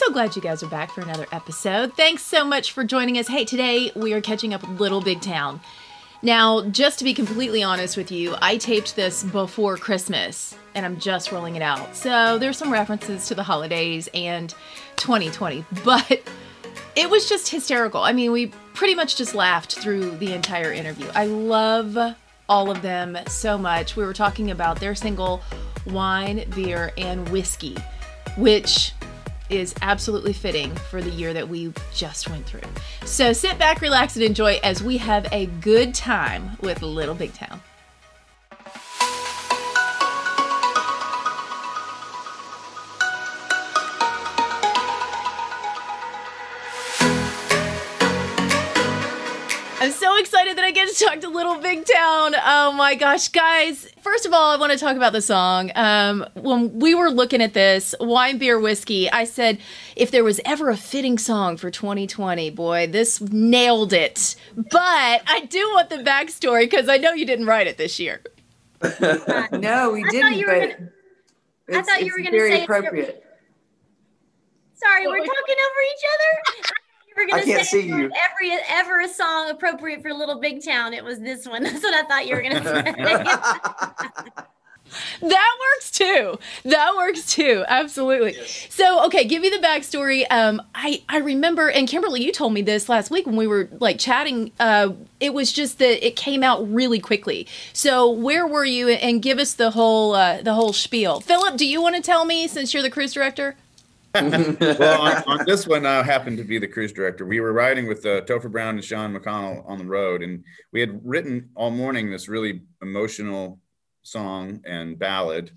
so glad you guys are back for another episode. Thanks so much for joining us. Hey, today we are catching up with Little Big Town. Now, just to be completely honest with you, I taped this before Christmas and I'm just rolling it out. So there's some references to the holidays and 2020, but it was just hysterical. I mean, we pretty much just laughed through the entire interview. I love all of them so much. We were talking about their single Wine, Beer, and Whiskey, which is absolutely fitting for the year that we just went through. So sit back, relax, and enjoy as we have a good time with Little Big Town. Talk to Little Big Town. Oh my gosh, guys. First of all, I want to talk about the song. Um, when we were looking at this, Wine, Beer, Whiskey, I said if there was ever a fitting song for 2020, boy, this nailed it. But I do want the backstory because I know you didn't write it this year. no, we I didn't, thought you but gonna- I thought you were gonna say it- appropriate. Sorry, we're talking over each other. You were gonna I can't say see you. Every ever a song appropriate for Little Big Town. It was this one. That's what I thought you were gonna say. That works too. That works too. Absolutely. So, okay, give me the backstory. Um, I I remember, and Kimberly, you told me this last week when we were like chatting. Uh, it was just that it came out really quickly. So, where were you? And give us the whole uh, the whole spiel. Phillip, do you want to tell me since you're the cruise director? Well, on, on this one, I happened to be the cruise director. We were riding with uh, Topher Brown and Sean McConnell on the road, and we had written all morning this really emotional song and ballad.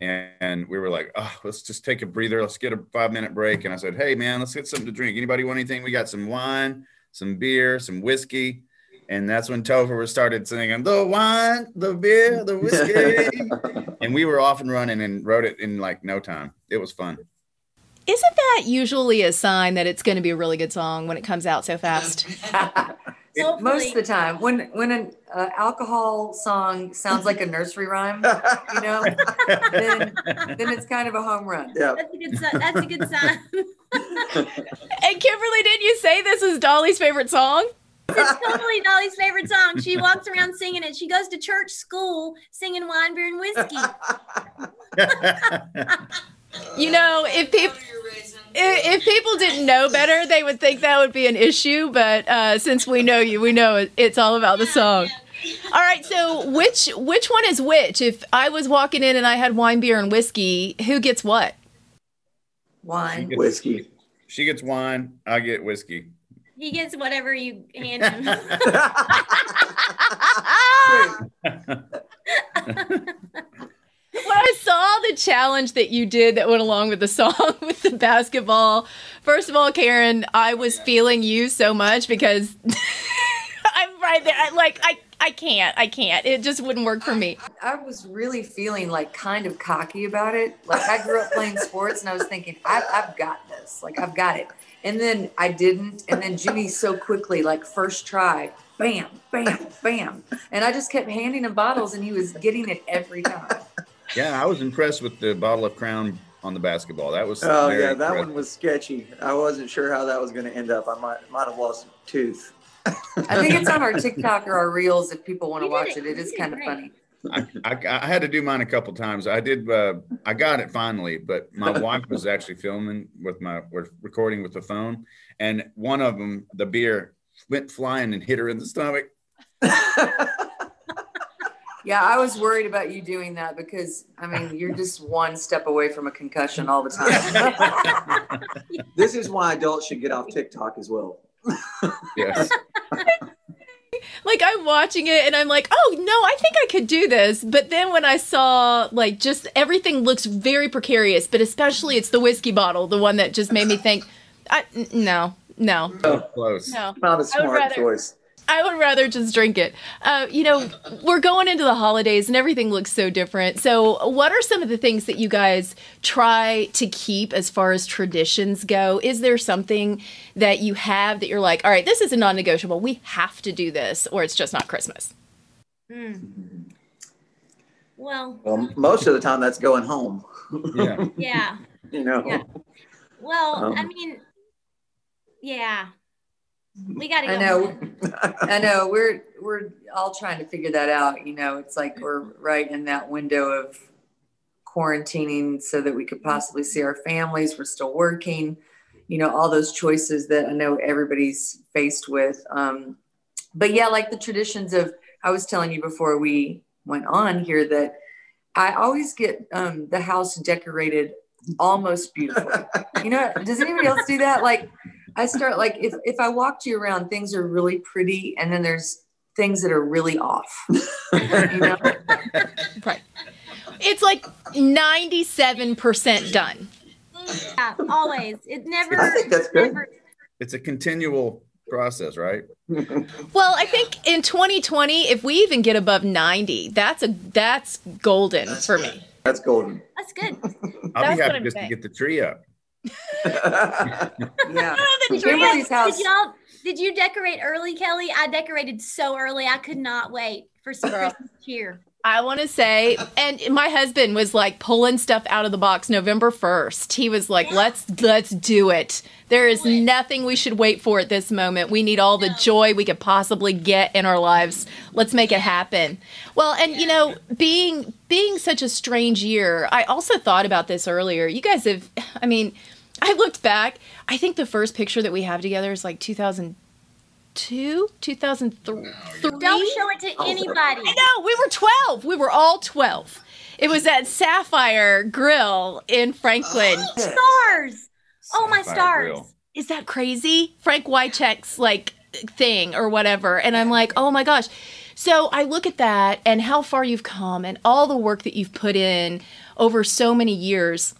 And, and we were like, oh, let's just take a breather. Let's get a five minute break. And I said, hey, man, let's get something to drink. Anybody want anything? We got some wine, some beer, some whiskey. And that's when Topher started singing the wine, the beer, the whiskey. and we were off and running and wrote it in like no time. It was fun. Isn't that usually a sign that it's going to be a really good song when it comes out so fast? Most of the time, when when an uh, alcohol song sounds like a nursery rhyme, you know, then then it's kind of a home run. Yeah. That's a good sign. That's a good sign. And Kimberly, didn't you say this is Dolly's favorite song? it's totally Dolly's favorite song. She walks around singing it. She goes to church school singing wine, beer, and whiskey. You know, if people if people didn't know better, they would think that would be an issue. But uh, since we know you, we know it's all about the song. All right, so which which one is which? If I was walking in and I had wine, beer, and whiskey, who gets what? Wine. Whiskey. She gets wine. I get whiskey. He gets whatever you hand him. When I saw the challenge that you did that went along with the song with the basketball, first of all, Karen, I was feeling you so much because I'm right there. I, like I I can't. I can't. It just wouldn't work for me. I was really feeling like kind of cocky about it. Like I grew up playing sports, and I was thinking, I, I've got this. Like I've got it. And then I didn't. And then Jimi so quickly, like first try, bam, bam, bam. And I just kept handing him bottles, and he was getting it every time. Yeah, I was impressed with the bottle of Crown on the basketball. That was Oh yeah, that impressive. one was sketchy. I wasn't sure how that was going to end up. I might might have lost a tooth. I think it's on our TikTok or our reels if people want to watch it. it. It You is did kind of funny. I, I, I had to do mine a couple times. I did. Uh, I got it finally, but my wife was actually filming with my, we're recording with the phone, and one of them, the beer went flying and hit her in the stomach. Yeah, I was worried about you doing that because I mean you're just one step away from a concussion all the time. This is why adults should get off TikTok as well. Yes. Like I'm watching it and I'm like, oh no, I think I could do this. But then when I saw like just everything looks very precarious, but especially it's the whiskey bottle, the one that just made me think, I, n- no, no, Close. no. Not a smart rather- choice. I would rather just drink it. Uh, you know, we're going into the holidays and everything looks so different. So, what are some of the things that you guys try to keep as far as traditions go? Is there something that you have that you're like, all right, this is a non negotiable. We have to do this, or it's just not Christmas? Hmm. Well, Well, most of the time that's going home. Yeah. yeah. You know. Yeah. Well, I Um, mean, yeah, we got to go. I know. I know we're we're all trying to figure that out. You know, it's like we're right in that window of quarantining so that we could possibly see our families. We're still working. You know, all those choices that I know everybody's faced with. Um, but yeah, like the traditions of I was telling you before we went on here that I always get um, the house decorated almost beautiful You know, does anybody else do that? Like I start like if if I walk you around, things are really pretty, and then there's things that are really off. You know, Right. It's like 97% done. Yeah, always. It never. I think that's good. never- It's a continual process, right? Well, I think in 2020, if we even get above 90, that's a that's golden That's for good. me. That's golden. That's good. I'll That's be happy just saying. to get the tree up. yeah. Did Kimberly's house. Did y'all? Did you decorate early, Kelly? I decorated so early. I could not wait for some Christmas cheer. I want to say, and my husband was like pulling stuff out of the box November 1st. He was like, Yeah. let's let's do it. There is Do it. nothing we should wait for at this moment. We need all the joy we could possibly get in our lives. Let's make it happen. Well, and you know, being being such a strange year, I also thought about this earlier. You guys have I mean, I looked back. I think the first picture that we have together is like 2002, 2003. Don't show it to Oh, anybody. I know. We were 12. We were all 12. It was at Sapphire Grill in Franklin. Stars. Oh my stars. Grill. Is that crazy? Frank Wycheck's like thing or whatever. And I'm like, oh my gosh. So I look at that and how far you've come and all the work that you've put in over so many years.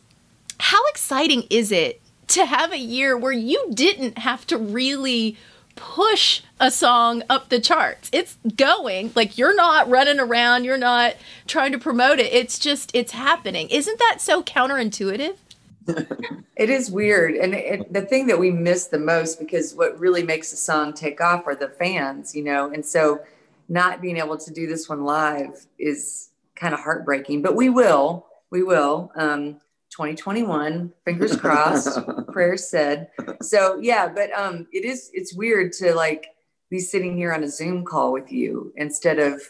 How exciting is it to have a year where you didn't have to really push a song up the charts? It's going. Like you're not running around, you're not trying to promote it. It's just it's happening. Isn't that so counterintuitive? It is weird. And it, the thing that we miss the most, because what really makes a song take off are the fans, you know? And so not being able to do this one live is kind of heartbreaking, but we will. We will. Um, 2021, fingers crossed, prayers said. So yeah, but um, it is, it's weird to like be sitting here on a Zoom call with you instead of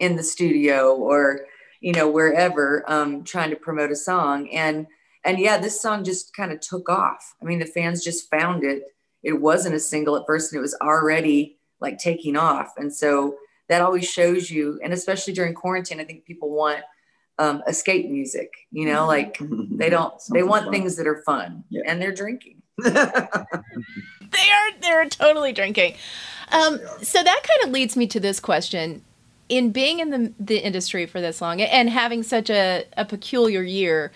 in the studio or, you know, wherever um, trying to promote a song. And and yeah, this song just kind of took off. I mean, the fans just found it. It wasn't a single at first, and it was already like taking off. And so that always shows you, and especially during quarantine, I think people want um, escape music. You know, like they don't, they want fun. things that are fun, Yeah. and they're drinking. They are they're totally drinking. Um, so that kind of leads me to this question: In being in the the industry for this long and having such a, a peculiar year,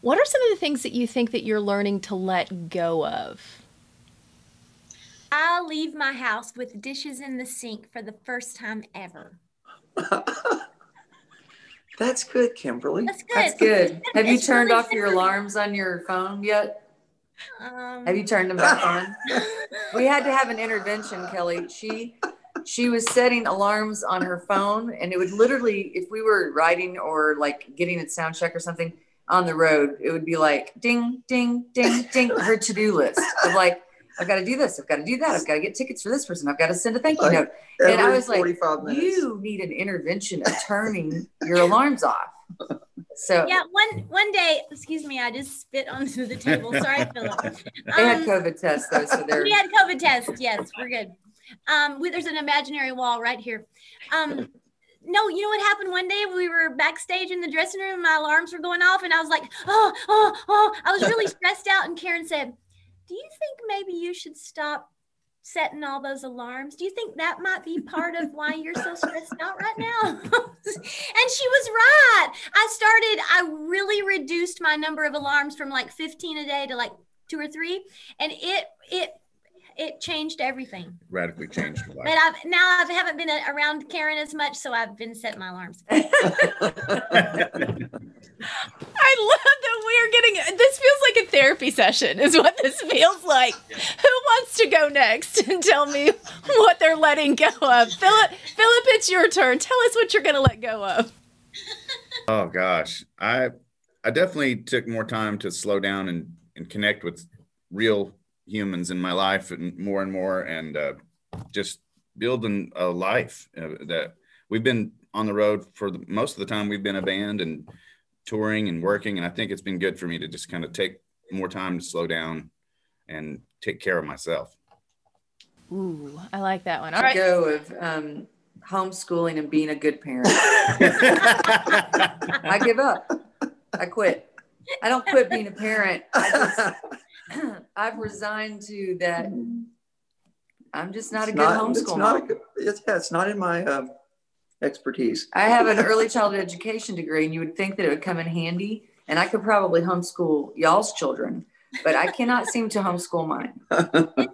what are some of the things that you think that you're learning to let go of? I leave my house with dishes in the sink for the first time ever. That's good, Kimberly. That's good. That's good. Have you turned off your alarms on your phone yet? Um, Have you turned them back on? we had to have an intervention kelly she she was setting alarms on her phone and it would literally if we were riding or like getting a sound check or something on the road it would be like ding ding ding ding her to-do list of like i've got to do this i've got to do that i've got to get tickets for this person i've got to send a thank you Like, note and I Every was like, 45 minutes. you need an intervention of turning your alarms off so yeah, one one day, excuse me, I just spit onto the table. Sorry, Phillip. they had Um, covid tests though so they're we had COVID test. Yes, we're good. Um, we, there's an imaginary wall right here. Um, no, you know what happened one day? We were backstage in the dressing room. My alarms were going off, and I was like, oh, oh, oh. I was really stressed out. And Karen said, "Do you think maybe you should stop setting all those alarms? Do you think that might be part of why you're so stressed out right now?" and she was right. I started. I really reduced my number of alarms from like 15 a day to like two or three, and it it it changed everything. Radically changed your But. I've now I haven't been around Karen as much, so I've been setting my alarms. I love that we're getting this feels like a therapy session, is what this feels like. Who wants to go next and tell me what they're letting go of? Phillip, Phillip, it's your turn. Tell us what you're going to let go of. Oh gosh, I I definitely took more time to slow down and and connect with real humans in my life and more and more and uh, just building a life uh, that we've been on the road for the, most of the time we've been a band and touring and working and i think it's been good for me to just kind of take more time to slow down and take care of myself Ooh, I like that one. All To right. go of um, homeschooling and being a good parent. I give up. I quit. I don't quit being a parent. I just, I've resigned to that. I'm just not a good not- homeschool It's not, a good- it's, yeah, it's not in my um, expertise. I have an early childhood education degree, and you would think that it would come in handy. And I could probably homeschool y'all's children, but I cannot seem to homeschool mine.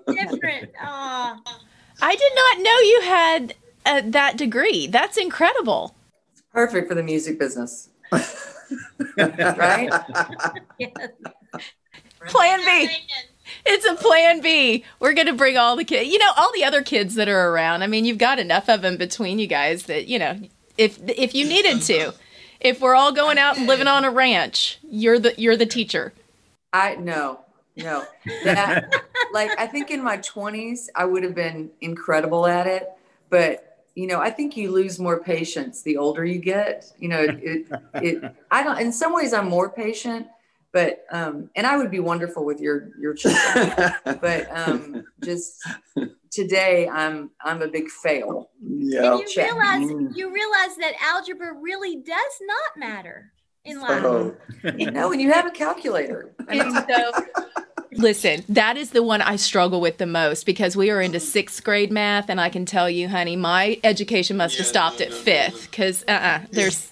It's different. Oh, I did not know you had uh, that degree. That's incredible. Perfect for the music business. right? yes. Plan B. It's a plan B. We're going to bring all the kids, you know, all the other kids that are around. I mean, you've got enough of them between you guys that, you know, if if you needed to, if we're all going out and living on a ranch, you're the you're the teacher. I no, no. That like I think in my 20s I would have been incredible at it, but you know, I think you lose more patience the older you get. You know, it it, it I don't in some ways I'm more patient, but um and I would be wonderful with your your children. but um just today I'm I'm a big fail. yeah. And you check. realize Mm. you realize that algebra really does not matter in life. Oh, You know, when you have a calculator. I mean, so Listen, that is the one I struggle with the most because we are into sixth grade math, and I can tell you, honey, my education must have stopped no, at no, no, fifth because uh-uh, there's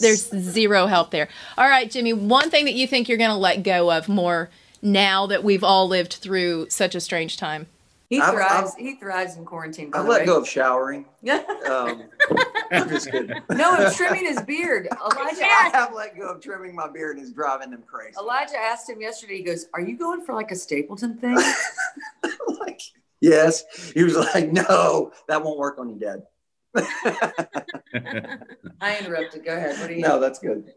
there's zero help there. All right, Jimi, one thing that you think you're going to let go of more now that we've all lived through such a strange time. he I've- thrives he thrives in quarantine. I've let way. go of showering. Yeah. Um, I'm just kidding. no, I'm trimming his beard. Elijah I have let go of trimming my beard and it's driving them crazy. Elijah asked him yesterday, he goes, Are you going for like a Stapleton thing? like, yes. He was like, no, that won't work on you, Dad. I interrupted. Go ahead. What do you no, that's good.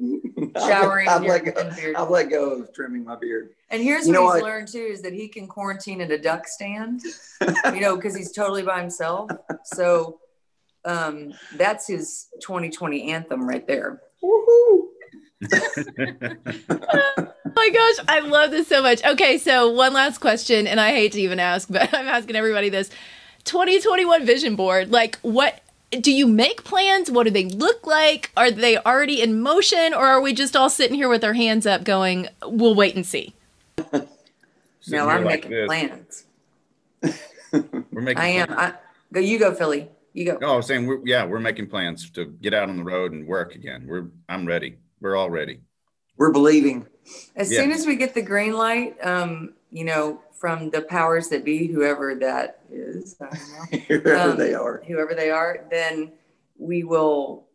Showering I've, and let go, beard. I've let go of trimming my beard. And here's You what he's what? learned too is that he can quarantine at a duck stand, you know, because he's totally by himself. So um, that's his 2020 anthem right there. Woohoo. Oh my gosh, I love this so much. Okay, so one last question, and I hate to even ask, but I'm asking everybody this 2021 vision board. Like, what do you make plans? What do they look like? Are they already in motion, or are we just all sitting here with our hands up going, we'll wait and see? No, I'm like making this. plans. We're making I am. I, go, you go, Philly. You go. No, I was saying, we're, yeah, we're making plans to get out on the road and work again. We're, I'm ready. We're all ready. We're believing. As Yeah. soon as we get the green light, um, you know, from the powers that be, whoever that is, I don't know. Whoever Um, they are. whoever they are, then we will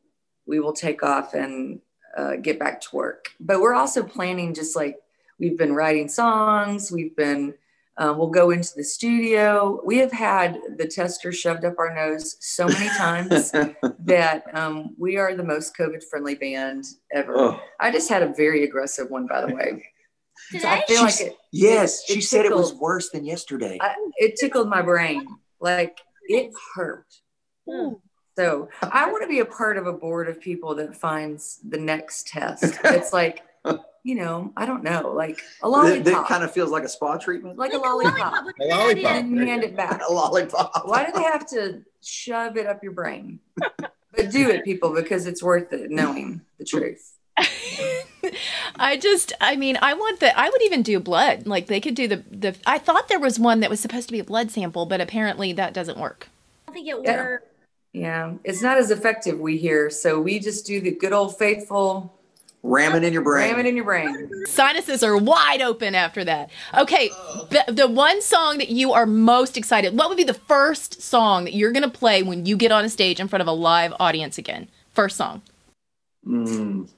we will take off and uh, get back to work. But we're also planning, just like we've been writing songs. We've been uh, we'll go into the studio. We have had the tester shoved up our nose so many times that um, we are the most COVID friendly band ever. Oh, I just had a very aggressive one, by the way. So Today? I feel like it, yes, it she said it was worse than yesterday. I, it tickled my brain. Like it hurt. Ooh. So I want to be a part of a board of people that finds the next test. It's like, you know, I don't know, like a lollipop, that kind of feels like a spa treatment. like a Like a lollipop, A be good lollipop. idea. and you hand it back. A lollipop. Why do they have to shove it up your brain? But do it, people, because it's worth it knowing the truth. I just, I mean, I want the, I would even do blood. Like, they could do the, the, I thought there was one that was supposed to be a blood sample, but apparently that doesn't work. I think it Yeah. worked. Yeah, it's not as effective, we hear. So we just do the good old faithful Ram it in your brain. ram it in your brain. Sinuses are wide open after that. Okay, the, the one song that you are most excited, what would be the first song that you're going to play when you get on a stage in front of a live audience again? First song. Mm.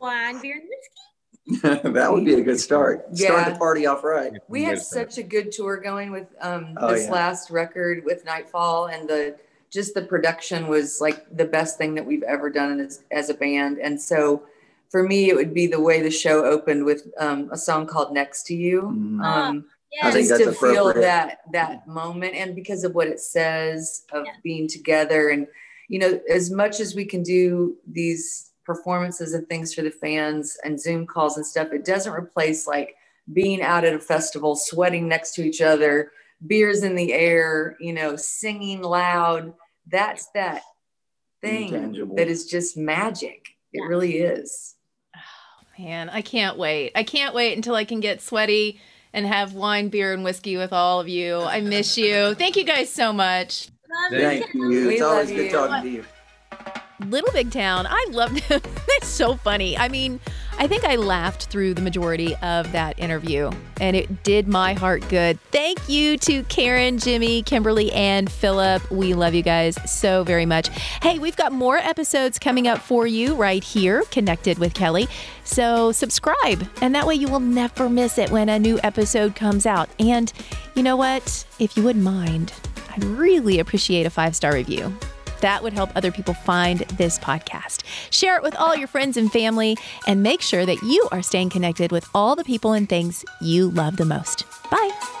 Wine, beer, and whiskey. that would be a good start. Start the party off right. We had such a good tour going with um, Oh, this yeah. last record with Nightfall, and the just the production was like the best thing that we've ever done as, as a band. And so for me, it would be the way the show opened with um, a song called "Next to You." Mhm. Um, I think just that's to feel appropriate. that that moment, and because of what it says of Yeah. being together, and you know, as much as we can do these performances and things for the fans and Zoom calls and stuff, it doesn't replace like being out at a festival, sweating next to each other, beers in the air, you know, singing loud. That's that thing Intangible. that is just magic. It Yeah. really is. Oh, man, I can't wait. I can't wait until I can get sweaty and have wine, beer, and whiskey with all of you. I miss you. Thank you guys so much. Love Thank Thank you. It's always good you. talking to you. Little Big Town. I loved him. That's so funny. I mean, I think I laughed through the majority of that interview and it did my heart good. Thank you to Karen, Jimi, Kimberly, and Phillip. We love you guys so very much. Hey, we've got more episodes coming up for you right here, connected with Kelly. So subscribe, and that way you will never miss it when a new episode comes out. And you know what? If you wouldn't mind, I'd really appreciate a five star review. That would help other people find this podcast. Share it with all your friends and family, and make sure that you are staying connected with all the people and things you love the most. Bye.